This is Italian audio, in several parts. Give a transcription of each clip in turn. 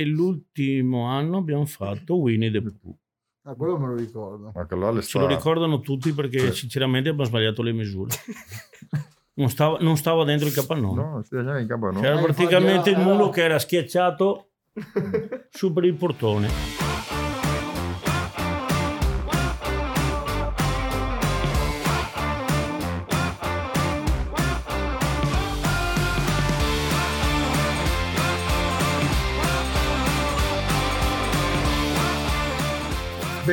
e l'ultimo anno abbiamo fatto Winnie the Pooh. Ah, quello me lo ricordo. Ce lo sta- ricordano tutti perché sinceramente abbiamo sbagliato le misure. Non stava, non stava dentro il capannone. No, si in no? C'era Eh, praticamente il infatti, mulo era- che era schiacciato su per il portone.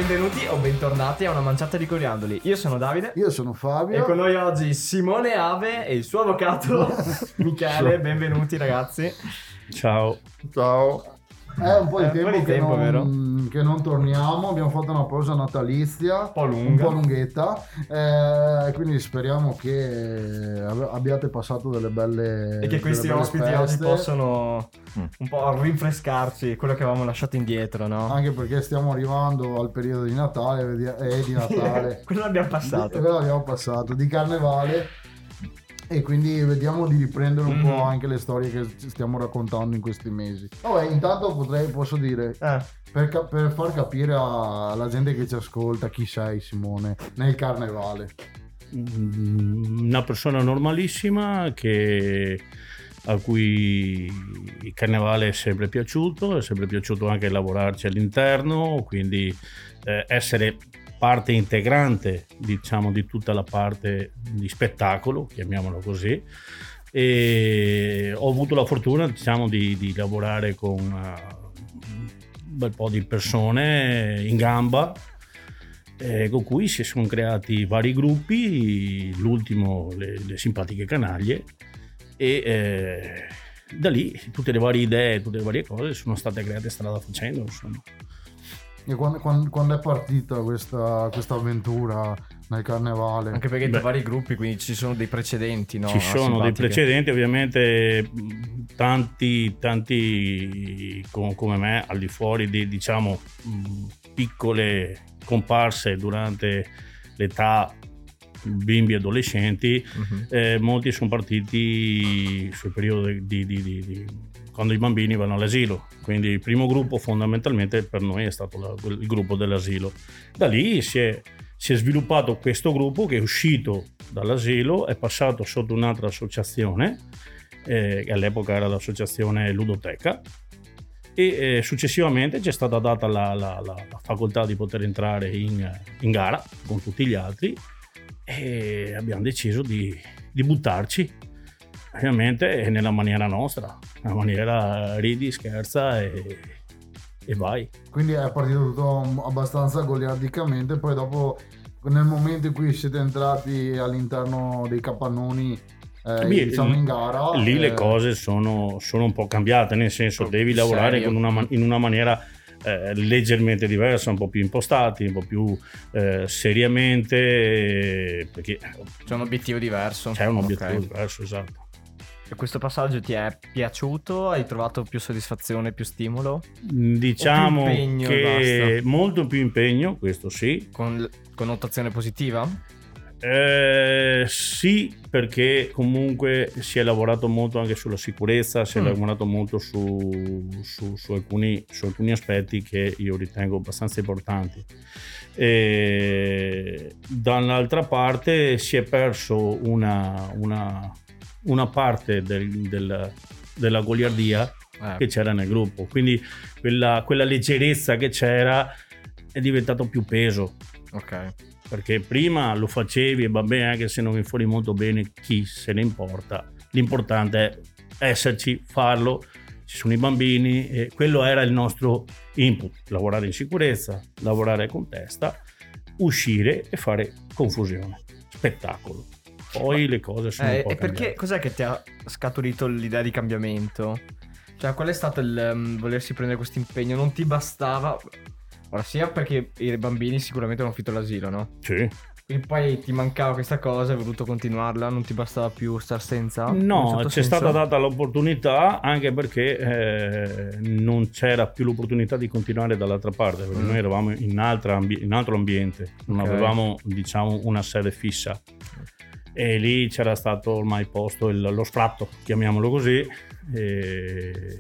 Benvenuti o bentornati a una manciata di coriandoli. Io sono Davide. Io sono Fabio. E con noi oggi Simone Ave e il suo avvocato Michele. Benvenuti ragazzi. Ciao. Ciao. È un po' di È un tempo, po' di che, tempo, non, che non torniamo. Abbiamo fatto una pausa natalizia. Un po' Un lunga. po' lunghetta. Eh, quindi speriamo che ab- abbiate passato delle belle. E che questi ospiti oggi feste. possono Mm. un po' rinfrescarci quello che avevamo lasciato indietro, no? Anche perché stiamo arrivando al periodo di Natale e di Natale. quello l'abbiamo passato. quello l'abbiamo passato, di carnevale. E quindi vediamo di riprendere un Mhm. po' anche le storie che stiamo raccontando in questi mesi. Vabbè, intanto potrei, posso dire, Eh, per, ca- per far capire alla gente che ci ascolta chi sei Simone nel carnevale. Mm, Una persona normalissima che, a cui il carnevale è sempre piaciuto, è sempre piaciuto anche lavorarci all'interno, quindi eh, essere parte integrante diciamo di tutta la parte di spettacolo, chiamiamolo così. E ho avuto la fortuna diciamo di, di lavorare con eh, un bel po' di persone in gamba eh, con cui si sono creati vari gruppi, l'ultimo le, le simpatiche canaglie e eh, da lì tutte le varie idee, tutte le varie cose sono state create strada facendo. Insomma. E quando, quando- quando è partita questa, questa avventura nel carnevale? anche perché Beh. vari gruppi, quindi ci sono dei precedenti, no? Ci sono dei precedenti, ovviamente tanti, tanti com- come me al di fuori di diciamo mh, piccole comparse durante l'età bimbi e adolescenti Mhm. eh, molti sono partiti sul periodo di, di- di- di- di- quando i bambini vanno all'asilo. Quindi il primo gruppo fondamentalmente per noi è stato la- il gruppo dell'asilo. Da lì si è, si è sviluppato questo gruppo che è uscito dall'asilo, è passato sotto un'altra associazione, eh, che all'epoca era l'associazione Ludoteca, e eh, successivamente ci è stata data la, la- la- la facoltà di poter entrare in, in gara con tutti gli altri e abbiamo deciso di, di buttarci ovviamente nella maniera nostra nella maniera ridi, scherza e, e vai Quindi è partito tutto abbastanza goliardicamente, poi dopo nel momento in cui siete entrati all'interno dei capannoni eh, Beh, diciamo in gara lì eh, le cose sono, sono un po' cambiate nel senso Oh, devi lavorare una in una maniera eh, leggermente diversa un po' più impostati un po' più eh, seriamente eh, perché C'è un obiettivo diverso. c'è un obiettivo Ok. diverso esatto questo passaggio ti è piaciuto? Hai trovato più soddisfazione, più stimolo? diciamo O più impegno che molto più impegno questo sì Con connotazione positiva? Eh, sì, perché comunque si è lavorato molto anche sulla sicurezza, si è Mm. lavorato molto su, su- su alcuni, su alcuni aspetti che io ritengo abbastanza importanti. E dall'altra parte si è perso una, una- una parte del- del- della goliardia Eh, che c'era nel gruppo, quindi quella, quella leggerezza che c'era è diventato più peso. Ok. perché prima lo facevi e va bene anche se non mi fuori molto bene chi se ne importa. L'importante è esserci farlo. Ci sono i bambini e quello era il nostro input. Lavorare in sicurezza lavorare con testa uscire e fare confusione spettacolo poi le cose sono Eh, e perché cambiate. cos'è che ti ha scaturito l'idea di cambiamento? Cioè, qual è stato il um, volersi prendere questo impegno? Non ti bastava? Ora, sia perché i bambini sicuramente hanno finito l'asilo, no? Sì. Quindi poi ti mancava questa cosa, hai voluto continuarla, non ti bastava più star senza? No, certo c'è senso? stata data l'opportunità anche perché eh, non c'era più l'opportunità di continuare dall'altra parte, perché Mm. noi eravamo in, ambi- in altro ambiente, non Ok. avevamo diciamo una sede fissa e lì c'era stato ormai posto il- lo sfratto, chiamiamolo così, e,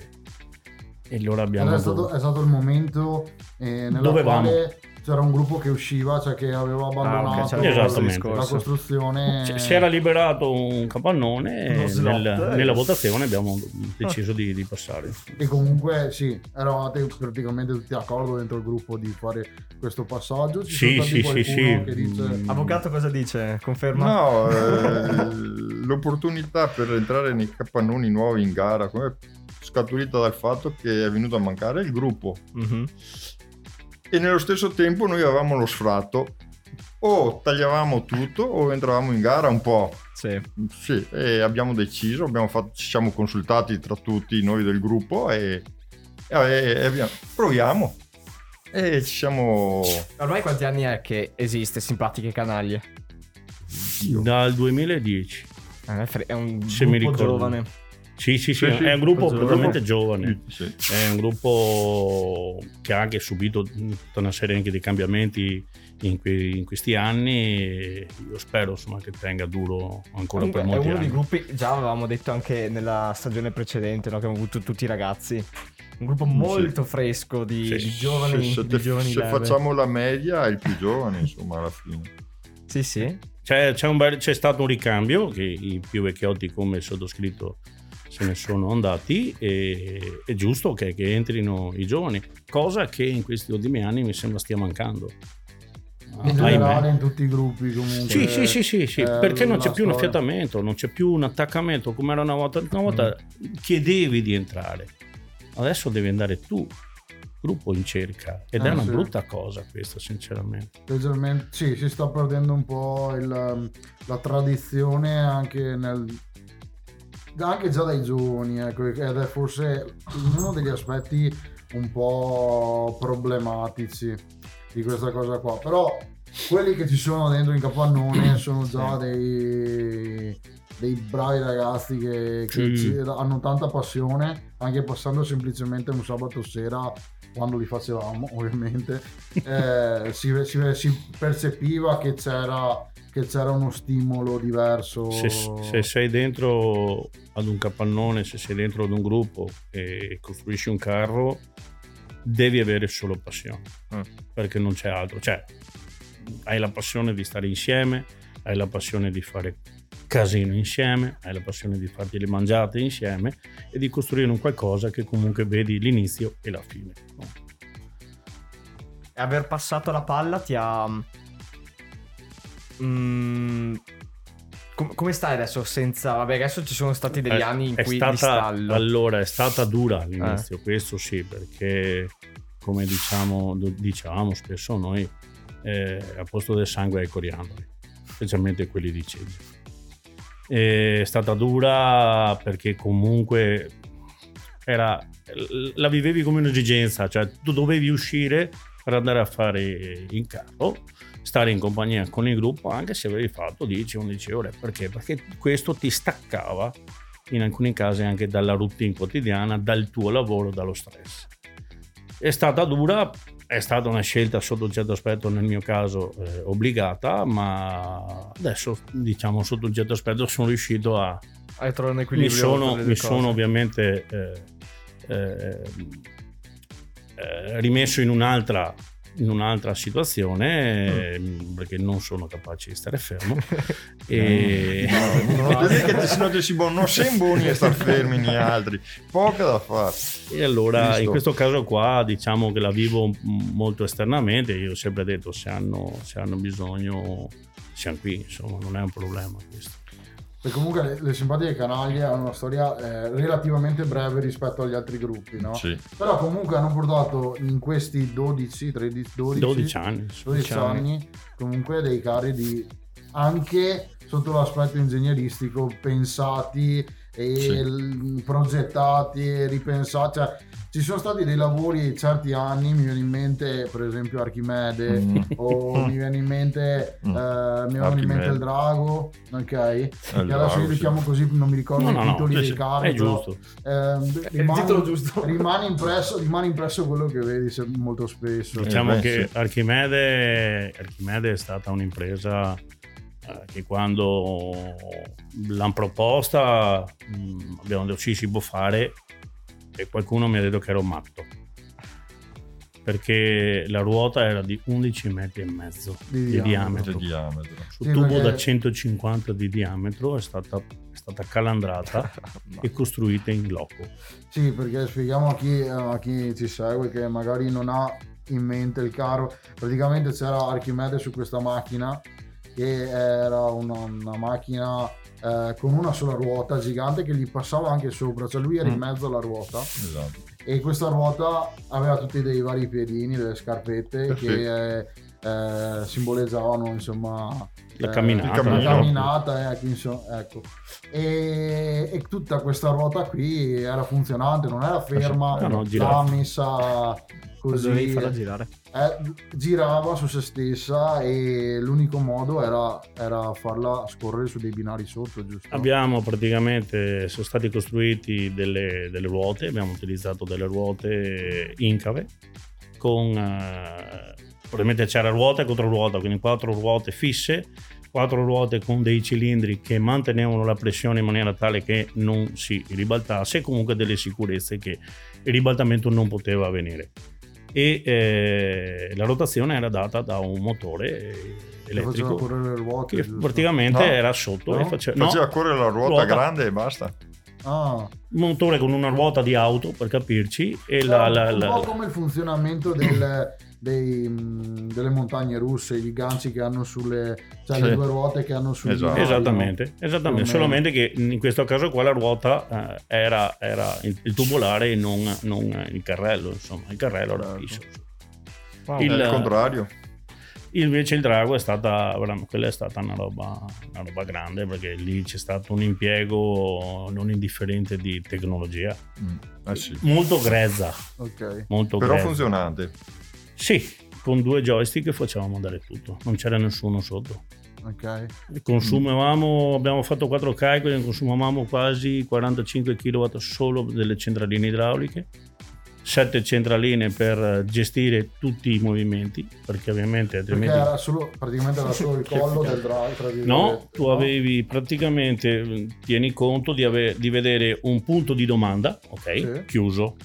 E allora abbiamo... Ed è, stato, è stato il momento eh, nella Dovevamo. quale c'era un gruppo che usciva, cioè che aveva abbandonato ok, c'era il la costruzione. C- si era liberato un capannone e nel- eh. nella votazione abbiamo deciso di, di passare. E comunque sì, eravate praticamente tutti d'accordo dentro il gruppo di fare questo passaggio. Ci Sì, sono sì, stati sì, qualcuno sì. che dice Mm. Avvocato cosa dice? Conferma? No, eh, l'opportunità per entrare nei capannoni nuovi in gara come scaturita dal fatto che è venuto a mancare il gruppo Mhm. E nello stesso tempo noi avevamo lo sfratto o tagliavamo tutto o entravamo in gara un po'. Sì. Sì, e abbiamo deciso, abbiamo fatto, ci siamo consultati tra tutti noi del gruppo e, e- e abbiamo- proviamo. E ci siamo... Ormai quanti anni è che esiste Simpatiche Canaglie? Dio. Dal 2010. Eh, è un Se mi gruppo ricordo. giovane. Sì, sì, sì, Sì, sì, è un gruppo totalmente giovane. Sì. È un gruppo che ha anche subito tutta una serie anche di cambiamenti in, que- in questi anni io spero insomma, che tenga duro ancora Comunque, per è molti uno anni. dei gruppi, già avevamo detto anche nella stagione precedente, no, che abbiamo avuto tutti i ragazzi. Un gruppo molto fresco di, Sì. di giovani, se, se di giovani se facciamo la media è il più giovane insomma alla fine. Sì, sì. C'è, c'è un bel- c'è stato un ricambio che i più vecchiotti come il sottoscritto se ne sono andati e è giusto che, che entrino i giovani, cosa che in questi ultimi anni mi sembra stia mancando. in generale in tutti i gruppi comunque. Sì, sì, sì, sì, sì, eh, perché non c'è più un storia. affiatamento, non c'è più un attaccamento come era una volta. Una volta chiedevi di entrare, adesso devi andare tu, gruppo in cerca, ed è Eh, una sì. brutta cosa questa, sinceramente. Leggermente, sì, si sta perdendo un po' il- la tradizione anche nel anche già dai giovani, ecco, ed è forse uno degli aspetti un po' problematici di questa cosa qua. Però quelli che ci sono dentro in capannone sono già dei, dei bravi ragazzi che, che ci- hanno tanta passione, anche passando semplicemente un sabato sera quando li facevamo ovviamente eh, si, si- si percepiva che c'era, che c'era uno stimolo diverso Se, se sei dentro ad un capannone, se sei dentro ad un gruppo e costruisci un carro, devi avere solo passione, Mm. perché non c'è altro. Cioè, hai la passione di stare insieme, hai la passione di fare casino insieme, hai la passione di farti le mangiate insieme e di costruire un qualcosa che comunque vedi l'inizio e la fine. no? E aver passato la palla ti ha... Mm, com- come stai adesso senza... Vabbè, adesso ci sono stati degli È- anni in cui stata, di stallo. Allora, è stata dura Eh. all'inizio, questo sì, perché come diciamo, dicevamo spesso noi, eh, a posto del sangue ai coriandoli, specialmente quelli di Ceggia. È stata dura perché comunque era, la vivevi come un'esigenza, cioè tu dovevi uscire per andare a fare in carro, stare in compagnia con il gruppo anche se avevi fatto 10-11 ore. Perché? Perché questo ti staccava in alcuni casi anche dalla routine quotidiana, dal tuo lavoro, dallo stress. È stata dura, è stata una scelta sotto un certo aspetto, nel mio caso eh, obbligata, ma adesso diciamo sotto un certo aspetto sono riuscito a... Hai trovato un Mi equilibrio sono, le due mi sono ovviamente eh, eh, eh, rimesso in un'altra, in un'altra situazione eh, perché non sono capace di stare fermo e... No, vedete che non sei buoni a star fermi né altri, poca da fare. E allora Visto. in questo caso qua diciamo che la vivo molto esternamente, io ho sempre detto se hanno, se hanno bisogno siamo qui, insomma non è un problema questo. E comunque le, le simpatiche canaglie hanno una storia eh, relativamente breve rispetto agli altri gruppi no? Sì. però comunque hanno portato in questi 12 13 12, 12 anni. insomma. 12 anni comunque dei carri di anche sotto l'aspetto ingegneristico pensati e Sì. progettati e ripensati cioè, ci sono stati dei lavori certi anni mi viene in mente per esempio Archimede Mm. o mi viene in mente Mm. eh, mi viene in mente il drago ok drago, adesso io li chiamo così non mi ricordo No, i no, no, titoli sì, dei carri è giusto. È il rimane- titolo giusto. rimane impresso, rimane impresso quello che vedi molto spesso Diciamo beh, che. Archimede, Archimede è stata un'impresa eh, che quando l'hanno proposta mh, abbiamo deciso si può fare e qualcuno mi ha detto che ero matto perché la ruota era di 11 metri e mezzo Di di, diametro. diametro. Di diametro. Su Sì, tubo perché- da 150 di diametro è stata, è stata calandrata e costruita in loco. Sì, perché spieghiamo a chi, a chi ci segue che magari non ha in mente il carro. Praticamente c'era Archimede su questa macchina che era una, una macchina eh, con una sola ruota gigante che gli passava anche sopra, cioè lui era in Mm. mezzo alla ruota Esatto. e questa ruota aveva tutti dei vari piedini, delle scarpette Perfetto. che eh, eh, simboleggiavano insomma La eh, camminata. la cammino. camminata ecco, insomma, ecco. E, e tutta questa ruota qui era funzionante non era ferma No, no, girava. stava messa Dovevi così farla girare. Eh, girava su se stessa e l'unico modo era, era farla scorrere su dei binari sotto giusto? Abbiamo praticamente, sono stati costruiti delle, delle ruote, abbiamo utilizzato delle ruote incave con, eh, probabilmente c'era ruota e controruota, quindi quattro ruote fisse, quattro ruote con dei cilindri che mantenevano la pressione in maniera tale che non si ribaltasse e comunque delle sicurezze che il ribaltamento non poteva avvenire. E eh, la rotazione era data da un motore che faceva elettrico correre le ruote che giusto? praticamente No. era sotto No. e faceva, no, Faceva correre la ruota, ruota. grande e basta. ah, un motore con una ruota di auto per capirci e Cioè, la, la- un la- po' come il funzionamento del- dei, delle montagne russe, i ganci che hanno sulle, cioè Sì. le due ruote che hanno sui Esatto. binari, esattamente, no? esattamente. Solamente che in questo caso qua la ruota eh, era, era il, il tubolare e non, non il carrello insomma il carrello era Certo. fisso Wow. Il- contrario. invece il drago è stata quella è stata una roba, una roba grande perché lì c'è stato un impiego non indifferente di tecnologia Mm, Eh sì. molto grezza Ok. molto Però grezza. funzionante. Sì con due joystick facevamo andare tutto non c'era nessuno sotto Ok. Consumavamo, abbiamo fatto quattro calcoli, consumavamo quasi 45 kW solo delle centraline idrauliche, 7 centraline per gestire tutti i movimenti, perché ovviamente Perché altrimenti... era solo, praticamente era solo il collo del drive. No, tu avevi praticamente, tieni conto di, ave- di vedere un punto di domanda, ok, Sì. chiuso.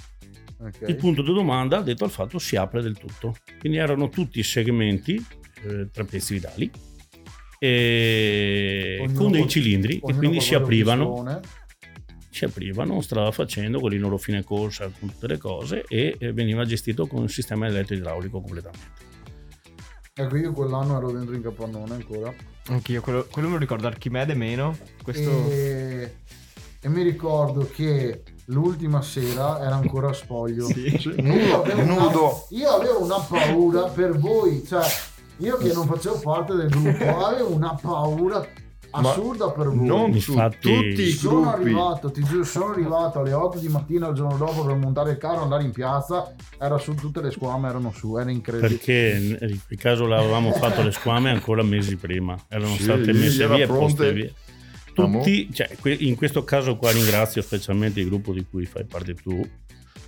Ok. Il punto di domanda, detto al fatto, si apre del tutto. Quindi erano tutti segmenti eh, trapezoidali e Ognuno con dei cilindri ognuno quindi si aprivano, si aprivano, stava facendo con il loro fine corsa con tutte le cose e eh, veniva gestito con un sistema elettroidraulico completamente. Ecco, io quell'anno ero dentro in capannone ancora. Anch'io, quello, quello me lo ricordo, Archimede meno. Questo... E, e mi ricordo che l'ultima sera era ancora spoglio. Sì. Io Nudo, avevo una- nudo. io avevo una paura per voi, cioè io che non facevo parte del gruppo, avevo una paura assurda per voi. Non Infatti- su tutti i sono gruppi. arrivato, ti giuro, sono arrivato alle 8 di mattina il giorno dopo per montare il carro, andare in piazza, era su tutte le squame, erano su, era incredibile. Perché in quel caso l'avevamo fatto le squame ancora mesi prima, erano Sì, state messe via e pronte. poste via. Tutti, cioè, in questo caso qua ringrazio specialmente il gruppo di cui fai parte tu,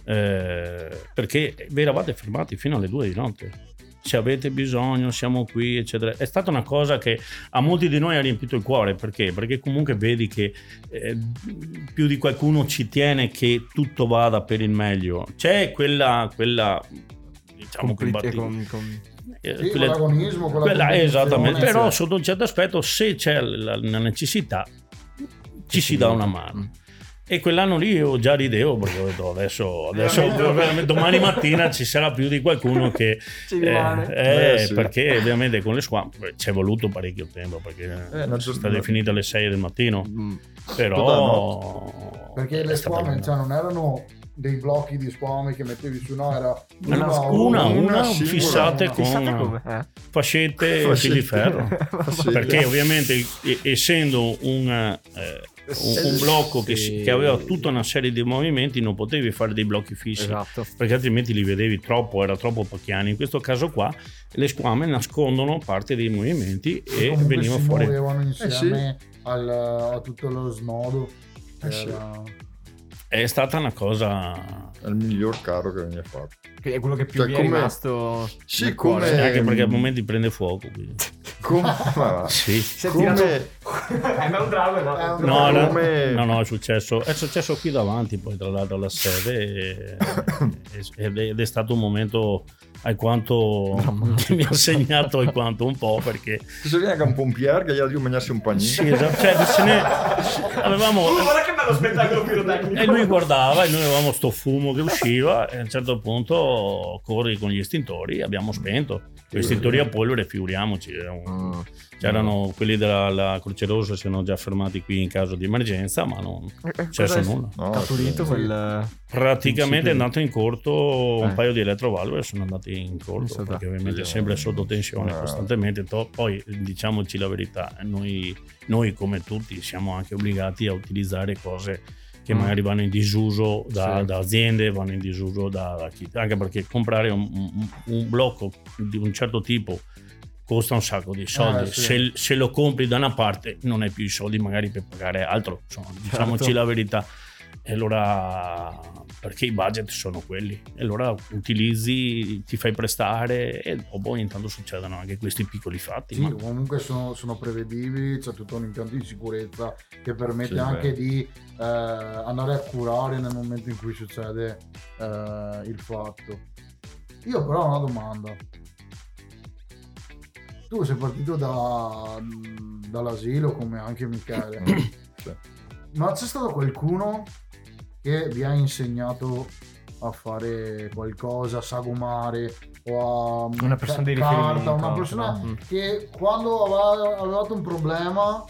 eh, perché vi eravate fermati fino alle due di notte. Se avete bisogno, siamo qui, eccetera. È stata una cosa che a molti di noi ha riempito il cuore. Perché? Perché comunque vedi che eh, più di qualcuno ci tiene che tutto vada per il meglio. C'è quella, quella diciamo, combattimento. con- con- Eh, Sì, quelle- l'agonismo, quella quella- esattamente, però sì. sotto un certo aspetto se c'è la, la necessità ci si dà una mano. E quell'anno lì io già ridevo perché ho detto adesso, adesso domani mattina ci sarà più di qualcuno che... Ci eh, rimane. eh, Eh, sì. Perché ovviamente con le squadre ci è voluto parecchio tempo perché Eh, sono state finite alle 6 del mattino, Mm. però... Perché le una- cioè, non erano dei blocchi di squame che mettevi su, no, era una, una, una, una una fissate con Fissate come? Eh. fascette e Fascette. fili di ferro. Sì. perché ovviamente essendo un, eh, un, un blocco che, si- Sì. che aveva tutta una serie di movimenti non potevi fare dei blocchi fissi Esatto. perché altrimenti li vedevi troppo era troppo pacchiani in questo caso qua le squame nascondono parte dei movimenti e veniva si fuori muovevano Eh, insieme al- a tutto lo snodo. Eh, sì. Era- è stata una cosa È il miglior carro che mi ha fatto. Che è quello che più Cioè, mi è come- rimasto Sì, come- cuore. anche perché a momenti prende fuoco quindi. come, ma- Sì. Si è come- tirato... Eh, ma è un drago, no? È un No, no, Come- no, no, è successo, è successo qui davanti, poi tra l'altro alla sede, e- ed è, ed è stato un momento alquanto che mi ha segnato alquanto un po' perché se viene anche un pompiere che gli ha di mangiarsi un panino. sì, esatto, cioè, se ne- avevamo Oh, guarda che bello spettacolo pirotecnico. e lui guardava e noi avevamo sto fumo che usciva e a un certo punto corri con gli estintori abbiamo spento gli estintori a polvere figuriamoci Mm. c'erano quelli della la Croce Rossa si sono già fermati qui in caso di emergenza ma non Eh, c'è cosa è nulla No, quel... praticamente è andato in corto un Eh. paio di elettrovalvole sono andati in corto Penso da- perché ovviamente Sì, sempre sotto tensione Eh. costantemente To- poi diciamoci la verità noi, noi come tutti siamo anche obbligati a utilizzare cose che Mm. magari vanno in disuso da, Sì. da aziende vanno in disuso da, da chi anche perché comprare un, un- un blocco di un certo tipo costa un sacco di soldi Eh, sì. se, se lo compri da una parte non hai più i soldi magari per pagare altro insomma diciamoci Certo. la verità e allora perché i budget sono quelli e allora utilizzi ti fai prestare e dopo intanto succedono anche questi piccoli fatti Sì, ma- comunque sono, sono prevedibili, c'è tutto un impianto di sicurezza che permette Sì, anche beh. di eh, andare a curare nel momento in cui succede eh, il fatto. Io però ho una domanda. Tu sei partito da- dall'asilo come anche Michele, Sì. ma c'è stato qualcuno che vi ha insegnato a fare qualcosa, a sagomare o a Una persona di riferimento. una persona no? Mm. che quando aveva- avevate un problema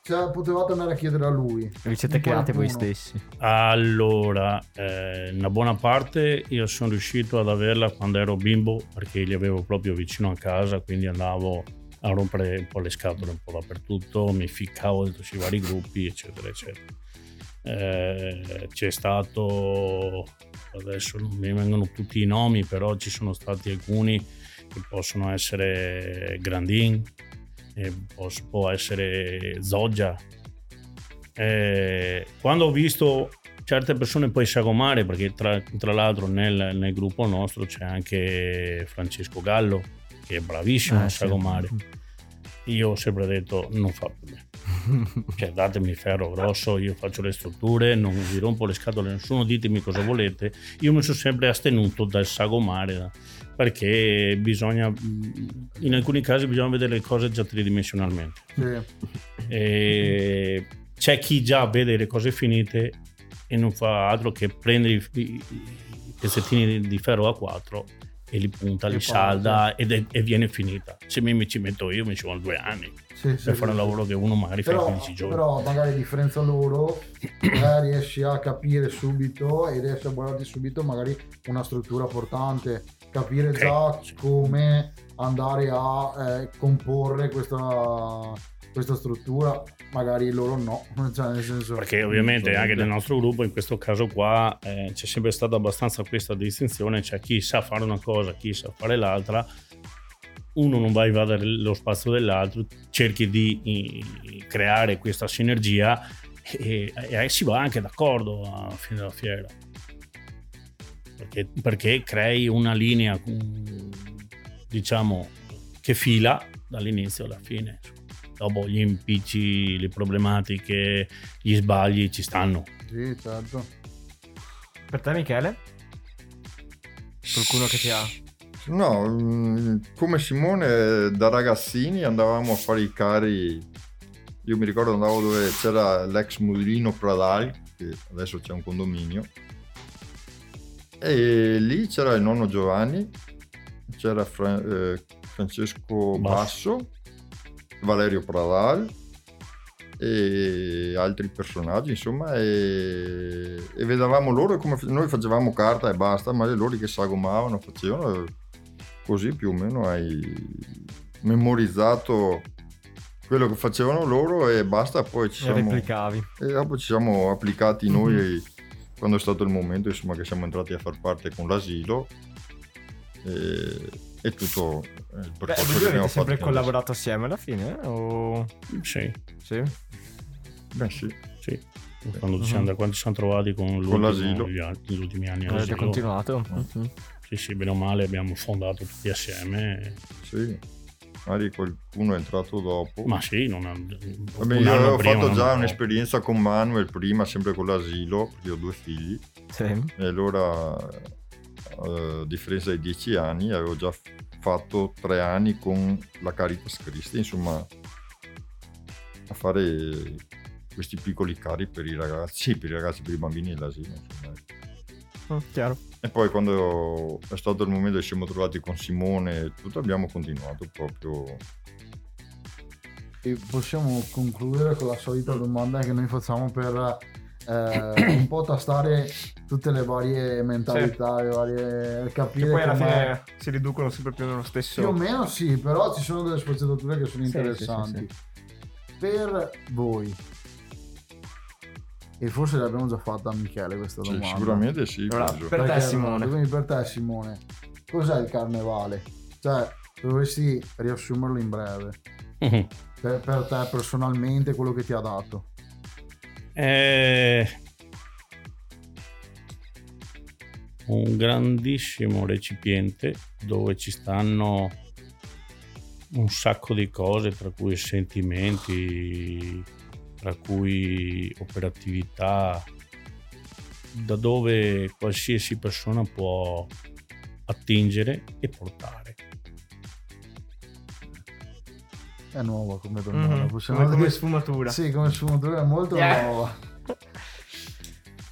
cioè, potevate andare a chiedere a lui. Vi siete creati voi stessi. Allora, eh, una buona parte io sono riuscito ad averla quando ero bimbo perché li avevo proprio vicino a casa, quindi andavo a rompere un po' le scatole un po' dappertutto, mi ficcavo dentro sui vari gruppi, eccetera, eccetera. Eh, c'è stato, adesso non mi vengono tutti i nomi, però ci sono stati alcuni che possono essere Grandin, eh, può essere Zoggia, eh, quando ho visto certe persone poi sagomare, perché tra, tra l'altro nel, nel gruppo nostro c'è anche Francesco Gallo, che è bravissimo Eh, a sì. sagomare, io ho sempre detto non fa per me. Cioè, datemi ferro grosso, io faccio le strutture, non vi rompo le scatole a nessuno, ditemi cosa volete. Io mi sono sempre astenuto dal sagomare perché bisogna, in alcuni casi bisogna vedere le cose già tridimensionalmente. E c'è chi già vede le cose finite e non fa altro che prendere i, i- pezzettini di, di ferro a 4 e li punta, E li poi, salda ed è- e viene finita. Se mi, mi ci metto io mi ci vogliono due anni Sì, sì, per fare sì. un lavoro che uno magari fa in Però, 15 giorni. però magari a differenza loro eh, riesci a capire subito e riesci a guardarti subito magari una struttura portante capire Ok, già sì. come andare a eh, comporre questa, questa struttura magari loro no cioè nel senso Perché ovviamente anche nel nostro gruppo, in questo caso qua, eh, c'è sempre stata abbastanza questa distinzione, c'è chi sa fare una cosa, chi sa fare l'altra, uno non va a invadere lo spazio dell'altro, cerchi di eh, creare questa sinergia e, e si va anche d'accordo a fine della fiera. Perché, perché crei una linea, mm, diciamo, che fila dall'inizio alla fine. Dopo gli impicci, le problematiche, gli sbagli ci stanno. sì certo Per te, Michele? Qualcuno che ti ha. No, come Simone da ragazzini andavamo a fare i cari. Io mi ricordo andavo dove c'era l'ex mulino Pradal, che adesso c'è un condominio. E lì c'era il nonno Giovanni, c'era Fra- eh, Francesco Basso. Valerio Pradal e altri personaggi, insomma, e, e vedevamo loro come noi facevamo carta e basta, ma loro che sagomavano, facevano così più o meno hai memorizzato quello che facevano loro e basta, poi ci E siamo, replicavi. e dopo ci siamo applicati noi Mhm. quando è stato il momento insomma che siamo entrati a far parte con l'asilo e, e tutto il Beh, percorso voi che abbiamo avete sempre collaborato assieme alla fine? eh? O... Sì, Sì? Beh sì, sì. Quando, ci siamo, quando ci siamo trovati con, l'ultimo- l'asilo. gli, al- gli ultimi anni Avete all'asilo, continuato? Mhm. sì, sì, bene o male abbiamo fondato tutti assieme. sì. magari qualcuno è entrato dopo. Ma sì, non è... Vabbè, io avevo prima, fatto già un'esperienza con Manuel prima, sempre con l'asilo, perché ho due figli, Sì. e allora, eh, a differenza di dieci anni, avevo già fatto tre anni con la Caritas Christi, insomma, a fare questi piccoli cari per i ragazzi, per i ragazzi, per i bambini dell'asilo. Insomma. Oh, chiaro. E poi quando è stato il momento che ci siamo trovati con Simone e tutto, abbiamo continuato proprio... E possiamo concludere con la solita domanda che noi facciamo per eh, un po' tastare tutte le varie mentalità, le varie Che capire poi alla fine si riducono sempre più nello stesso. Più o meno sì, però ci sono delle sfaccettature che sono Sì, sì, interessanti. sì, Per voi, e forse l'abbiamo già fatta a Michele questa Sì, domanda. sicuramente sì. Allora, per te, Simone. Quindi per te Simone, cos'è il carnevale? Cioè, dovessi riassumerlo in breve. Per, per te personalmente, quello che ti ha dato. È un grandissimo recipiente dove ci stanno un sacco di cose, tra cui sentimenti, tra cui operatività, da dove qualsiasi persona può attingere e portare. È nuova come. Mhm, possiamo Come, come sfumatura. Sì, come sfumatura è molto Yeah. nuova.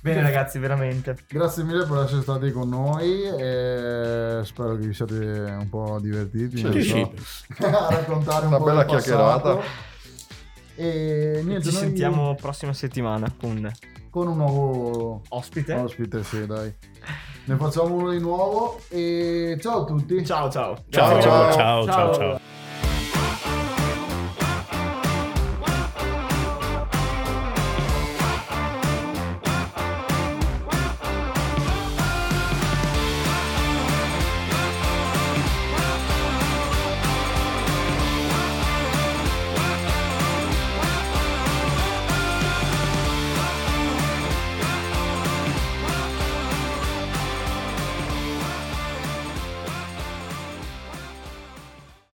Bene ragazzi, veramente. Grazie mille per essere stati con noi e spero che vi siate un po' divertiti Sì, Sì, so, a raccontare un Una po' bella chiacchierata. E niente, Ci noi sentiamo prossima settimana con con un nuovo ospite. ospite, sì, dai. Ne facciamo uno di nuovo e ciao a tutti. Ciao ciao. Ciao, Ciao, ciao, ciao, Ciao. ciao.